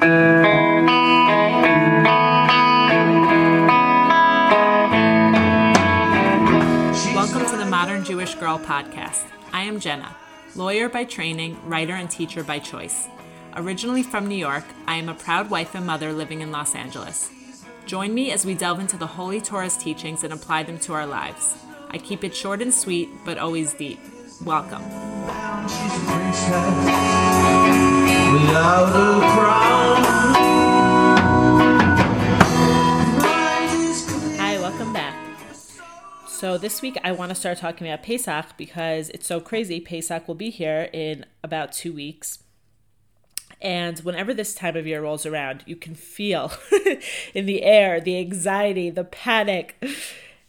Welcome to the Modern Jewish Girl podcast. I am Jenna, lawyer by training, writer, and teacher by choice. Originally from New York, I am a proud wife and mother living in Los Angeles. Join me as we delve into the Holy Torah's teachings and apply them to our lives. I keep it short and sweet, but always deep. Welcome. Without a crown. So, this week I want to start talking about Pesach because it's so crazy. Pesach will be here in about two weeks. And whenever this time of year rolls around, you can feel in the air the anxiety, the panic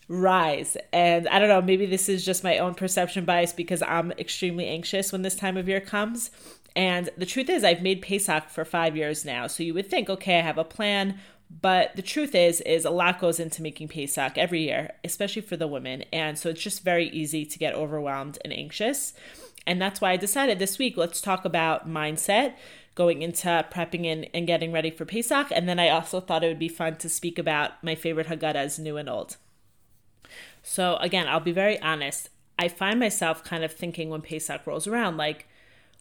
rise. And I don't know, maybe this is just my own perception bias because I'm extremely anxious when this time of year comes. And the truth is, I've made Pesach for five years now. So you would think, okay, I have a plan. But the truth is, is a lot goes into making Pesach every year, especially for the women. And so it's just very easy to get overwhelmed and anxious. And that's why I decided this week, let's talk about mindset going into prepping and, and getting ready for Pesach. And then I also thought it would be fun to speak about my favorite Haggadahs, new and old. So again, I'll be very honest. I find myself kind of thinking when Pesach rolls around, like,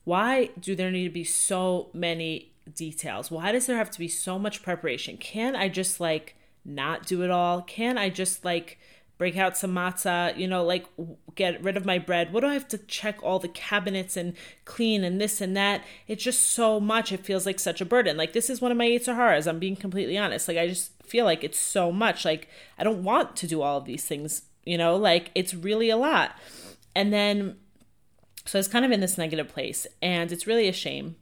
why do there need to be so many details? Why does there have to be so much preparation? Can I just like not do it all? Can I just like break out some matzah, you know, like get rid of my bread? What do I have to check all the cabinets and clean and this and that? It's just so much. It feels like such a burden. Like this is one of my Yetzer Haras. I'm being completely honest. Like I just feel like it's so much. Like I don't want to do all of these things, you know, like it's really a lot. And then so it's kind of in this negative place. And it's really a shame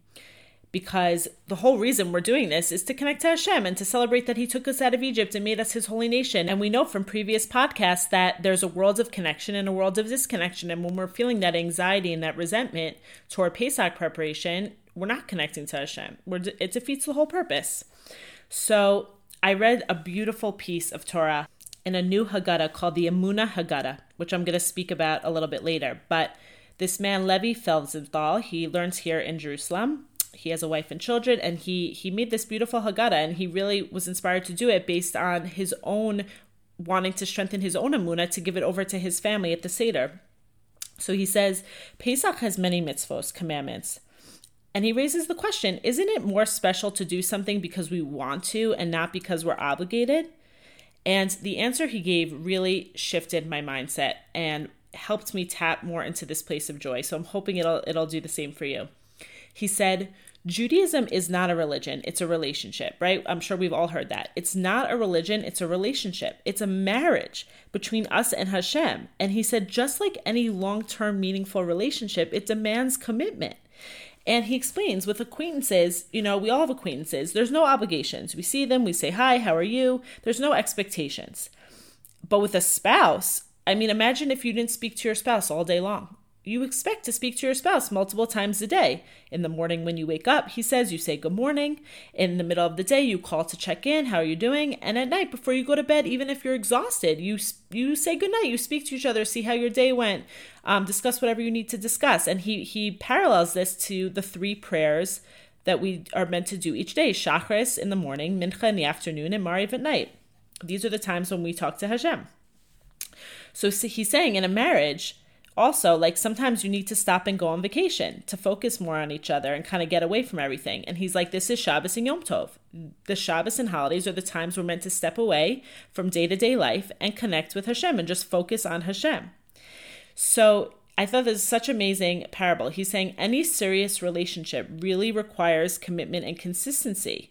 because the whole reason we're doing this is to connect to Hashem and to celebrate that He took us out of Egypt and made us His holy nation. And we know from previous podcasts that there's a world of connection and a world of disconnection. And when we're feeling that anxiety and that resentment toward Pesach preparation, we're not connecting to Hashem. We're, it defeats the whole purpose. So I read a beautiful piece of Torah in a new Haggadah called the Emunah Haggadah, which I'm going to speak about a little bit later. But this man, Levi Felsenthal, he learns here in Jerusalem. He has a wife and children, and he he made this beautiful Haggadah, and he really was inspired to do it based on his own wanting to strengthen his own Emunah to give it over to his family at the Seder. So he says, Pesach has many mitzvos, commandments. And he raises the question isn't it more special to do something because we want to and not because we're obligated? And the answer he gave really shifted my mindset and helped me tap more into this place of joy. So I'm hoping it'll it'll do the same for you. He said, Judaism is not a religion, it's a relationship, right? I'm sure we've all heard that. It's not a religion, it's a relationship. It's a marriage between us and Hashem. And he said, just like any long term meaningful relationship, it demands commitment. And he explains with acquaintances, you know, we all have acquaintances. There's no obligations. We see them, we say, Hi, how are you? There's no expectations. But with a spouse, I mean, imagine if you didn't speak to your spouse all day long. You expect to speak to your spouse multiple times a day. In the morning when you wake up, he says you say good morning. In the middle of the day, you call to check in, how are you doing? And at night before you go to bed, even if you're exhausted, you you say good night. You speak to each other, see how your day went, um, discuss whatever you need to discuss. And he he parallels this to the three prayers that we are meant to do each day: Shachris in the morning, Mincha in the afternoon, and Mariv at night. These are the times when we talk to Hashem. So he's saying in a marriage, also, like sometimes you need to stop and go on vacation to focus more on each other and kind of get away from everything. And he's like, this is Shabbos and Yom Tov. The Shabbos and holidays are the times we're meant to step away from day to day life and connect with Hashem and just focus on Hashem. So I thought this is such amazing parable. He's saying any serious relationship really requires commitment and consistency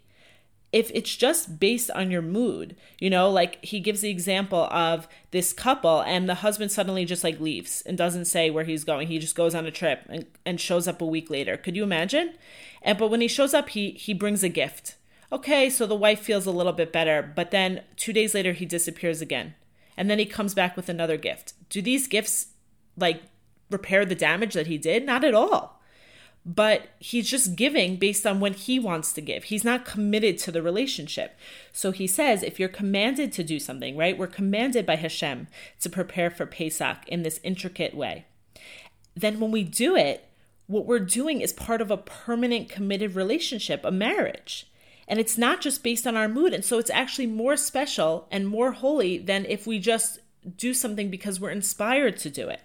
if it's just based on your mood, you know, like he gives the example of this couple and the husband suddenly just like leaves and doesn't say where he's going. He just goes on a trip and, and shows up a week later. Could you imagine? And but when he shows up, he he brings a gift. Okay, so the wife feels a little bit better, but then 2 days later he disappears again. And then he comes back with another gift. Do these gifts like repair the damage that he did? Not at all but he's just giving based on when he wants to give. He's not committed to the relationship. So he says, if you're commanded to do something, right? We're commanded by Hashem to prepare for Pesach in this intricate way. Then when we do it, what we're doing is part of a permanent committed relationship, a marriage. And it's not just based on our mood. And so it's actually more special and more holy than if we just do something because we're inspired to do it.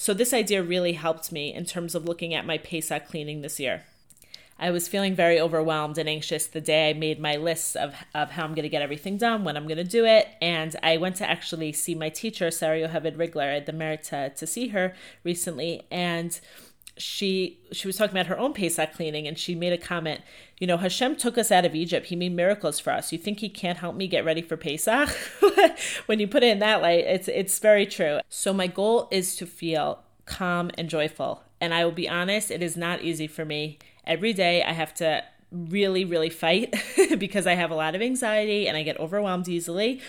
So this idea really helped me in terms of looking at my Pesach cleaning this year. I was feeling very overwhelmed and anxious the day I made my list of, of how I'm going to get everything done, when I'm going to do it. And I went to actually see my teacher, Sarah Yoheved Rigler. Had the merit to, to see her recently. And she she was talking about her own Pesach cleaning and she made a comment, you know, Hashem took us out of Egypt. He made miracles for us. You think he can't help me get ready for Pesach? when you put it in that light, it's it's very true. So my goal is to feel calm and joyful. And I will be honest, it is not easy for me. Every day I have to really, really fight because I have a lot of anxiety and I get overwhelmed easily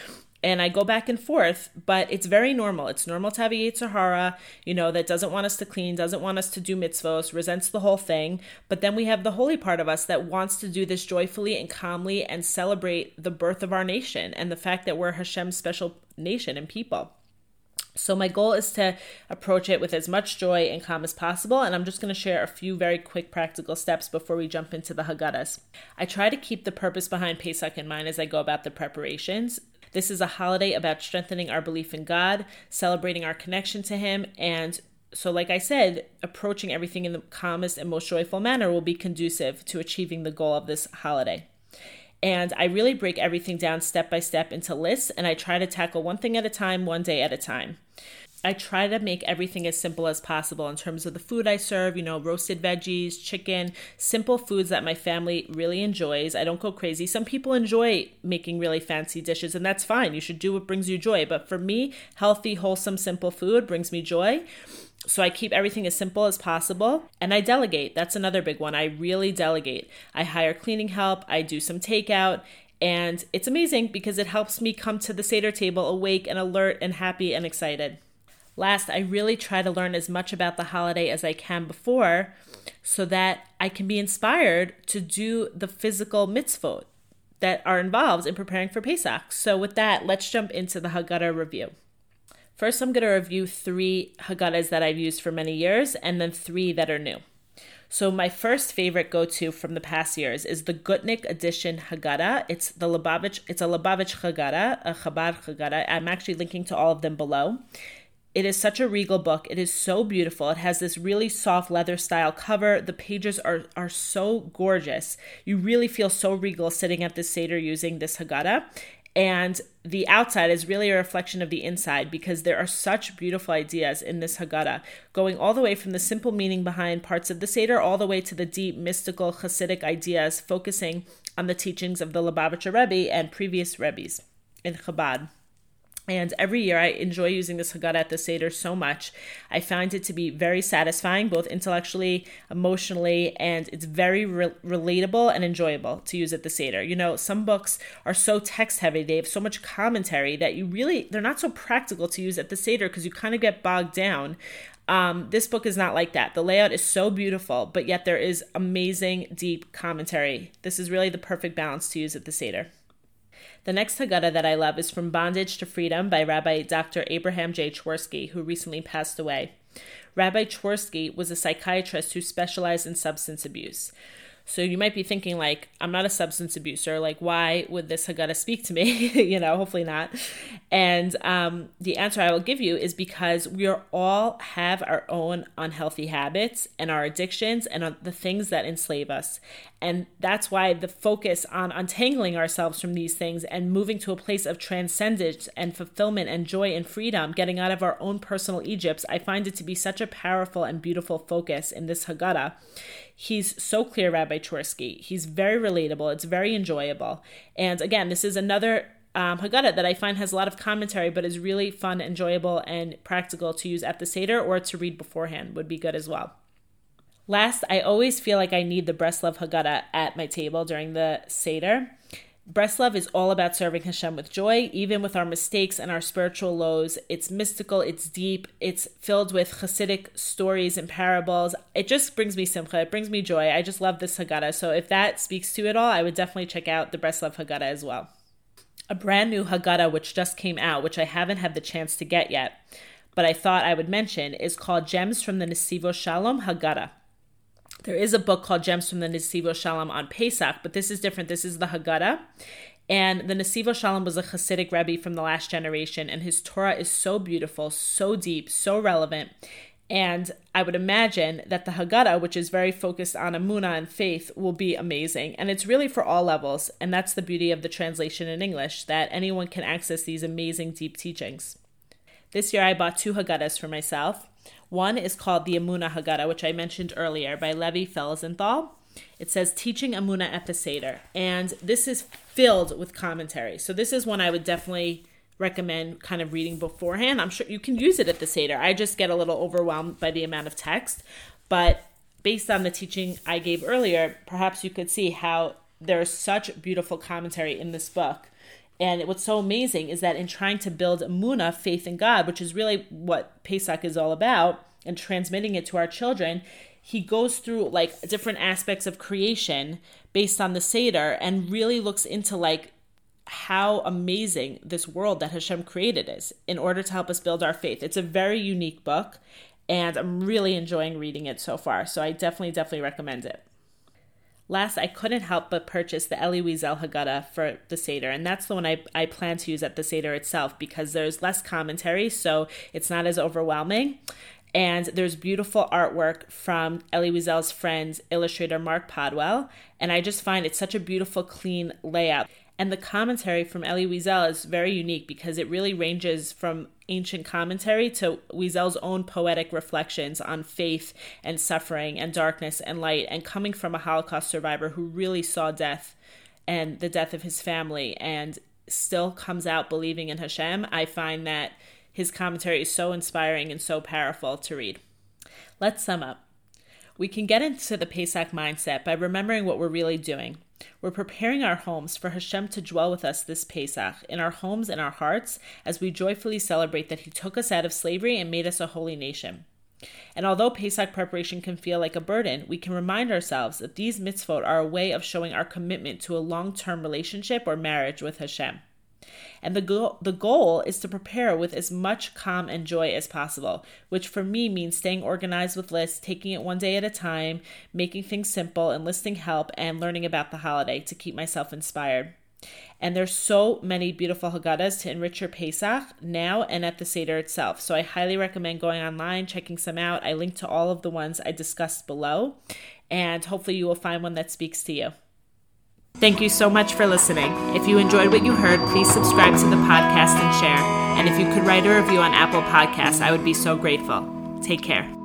and I go back and forth, but it's very normal. It's normal to have a Yetzer Hara, you know, that doesn't want us to clean, doesn't want us to do mitzvos, resents the whole thing. But then we have the holy part of us that wants to do this joyfully and calmly and celebrate the birth of our nation and the fact that we're Hashem's special nation and people. So, my goal is to approach it with as much joy and calm as possible, and I'm just going to share a few very quick practical steps before we jump into the Haggadahs. I try to keep the purpose behind Pesach in mind as I go about the preparations. This is a holiday about strengthening our belief in God, celebrating our connection to Him, and so, like I said, approaching everything in the calmest and most joyful manner will be conducive to achieving the goal of this holiday. And I really break everything down step by step into lists, and I try to tackle one thing at a time, one day at a time. I try to make everything as simple as possible in terms of the food I serve, you know, roasted veggies, chicken, simple foods that my family really enjoys. I don't go crazy. Some people enjoy making really fancy dishes, and that's fine. You should do what brings you joy. But for me, healthy, wholesome, simple food brings me joy. So I keep everything as simple as possible and I delegate. That's another big one. I really delegate. I hire cleaning help, I do some takeout, and it's amazing because it helps me come to the Seder table awake and alert and happy and excited. Last, I really try to learn as much about the holiday as I can before so that I can be inspired to do the physical mitzvot that are involved in preparing for Pesach. So, with that, let's jump into the Haggadah review. First, I'm going to review three Haggadahs that I've used for many years and then three that are new. So, my first favorite go to from the past years is the Gutnick edition Haggadah. It's the Lubavitch, it's a Lubavitch Haggadah, a Chabad Haggadah. I'm actually linking to all of them below. It is such a regal book. It is so beautiful. It has this really soft leather style cover. The pages are are so gorgeous. You really feel so regal sitting at this Seder using this Haggadah. And the outside is really a reflection of the inside because there are such beautiful ideas in this Haggadah, going all the way from the simple meaning behind parts of the Seder all the way to the deep mystical Hasidic ideas, focusing on the teachings of the Lubavitcher Rebbe and previous Rebbes in Chabad. And every year I enjoy using this Haggadah at the Seder so much. I find it to be very satisfying, both intellectually, emotionally, and it's very re- relatable and enjoyable to use at the Seder. You know, some books are so text heavy, they have so much commentary that you really, they're not so practical to use at the Seder because you kind of get bogged down. Um, this book is not like that. The layout is so beautiful, but yet there is amazing, deep commentary. This is really the perfect balance to use at the Seder. The next Haggadah that I love is From Bondage to Freedom by Rabbi Dr. Abraham J. Twersky, who recently passed away. Rabbi Twersky was a psychiatrist who specialized in substance abuse. So you might be thinking, like, I'm not a substance abuser. Like, why would this Haggadah speak to me? you know, hopefully not. And um, the answer I will give you is because we are all have our own unhealthy habits and our addictions and the things that enslave us. And that's why the focus on untangling ourselves from these things and moving to a place of transcendence and fulfillment and joy and freedom, getting out of our own personal Egypts, I find it to be such a powerful and beautiful focus in this Haggadah. He's so clear, Rabbi Twersky. He's very relatable. It's very enjoyable. And again, this is another um, Haggadah that I find has a lot of commentary, but is really fun, enjoyable, and practical to use at the Seder or to read beforehand would be good as well. Last, I always feel like I need the Breslov Haggadah at my table during the Seder. Breslov is all about serving Hashem with joy, even with our mistakes and our spiritual lows. It's mystical, it's deep, it's filled with Hasidic stories and parables. It just brings me simcha, it brings me joy. I just love this Haggadah. So if that speaks to it all, I would definitely check out the Breslov Haggadah as well. A brand new Haggadah which just came out, which I haven't had the chance to get yet, but I thought I would mention, is called Gems from the Nesivos Shalom Haggadah. There is a book called Gems from the Nesivos Shalom on Pesach, but this is different. This is the Haggadah. And the Nesivos Shalom was a Hasidic Rebbe from the last generation, and his Torah is so beautiful, so deep, so relevant. And I would imagine that the Haggadah, which is very focused on Emunah and faith, will be amazing. And it's really for all levels. And that's the beauty of the translation in English, that anyone can access these amazing deep teachings. This year I bought two Haggadahs for myself. One is called the Emunah Haggadah, which I mentioned earlier by Levi Felsenthal. It says Teaching the Seder. And this is filled with commentary. So this is one I would definitely recommend kind of reading beforehand. I'm sure you can use it at the Seder. I just get a little overwhelmed by the amount of text, but based on the teaching I gave earlier, perhaps you could see how there's such beautiful commentary in this book. And what's so amazing is that in trying to build Muna, faith in God, which is really what Pesach is all about, and transmitting it to our children, he goes through like different aspects of creation based on the Seder and really looks into like how amazing this world that Hashem created is in order to help us build our faith. It's a very unique book, and I'm really enjoying reading it so far. So I definitely, definitely recommend it. Last, I couldn't help but purchase the Elie Wiesel Haggadah for the Seder, and that's the one I, I plan to use at the Seder itself because there's less commentary, so it's not as overwhelming. And there's beautiful artwork from Elie Wiesel's friend, illustrator Mark Podwal, and I just find it such a beautiful, clean layout. And the commentary from Elie Wiesel is very unique because it really ranges from ancient commentary to Wiesel's own poetic reflections on faith and suffering and darkness and light, and coming from a Holocaust survivor who really saw death and the death of his family and still comes out believing in Hashem. I find that his commentary is so inspiring and so powerful to read. Let's sum up. We can get into the Pesach mindset by remembering what we're really doing we're preparing our homes for Hashem to dwell with us this Pesach, in our homes and our hearts, as we joyfully celebrate that He took us out of slavery and made us a holy nation. And although Pesach preparation can feel like a burden, we can remind ourselves that these mitzvot are a way of showing our commitment to a long term relationship or marriage with Hashem. And the, the goal is to prepare with as much calm and joy as possible, which for me means staying organized with lists, taking it one day at a time, making things simple, enlisting help, and learning about the holiday to keep myself inspired. And there's so many beautiful Haggadahs to enrich your Pesach now and at the Seder itself. So I highly recommend going online, checking some out. I link to all of the ones I discussed below, and hopefully you will find one that speaks to you. Thank you so much for listening. If you enjoyed what you heard, please subscribe to the podcast and share. And if you could write a review on Apple Podcasts, I would be so grateful. Take care.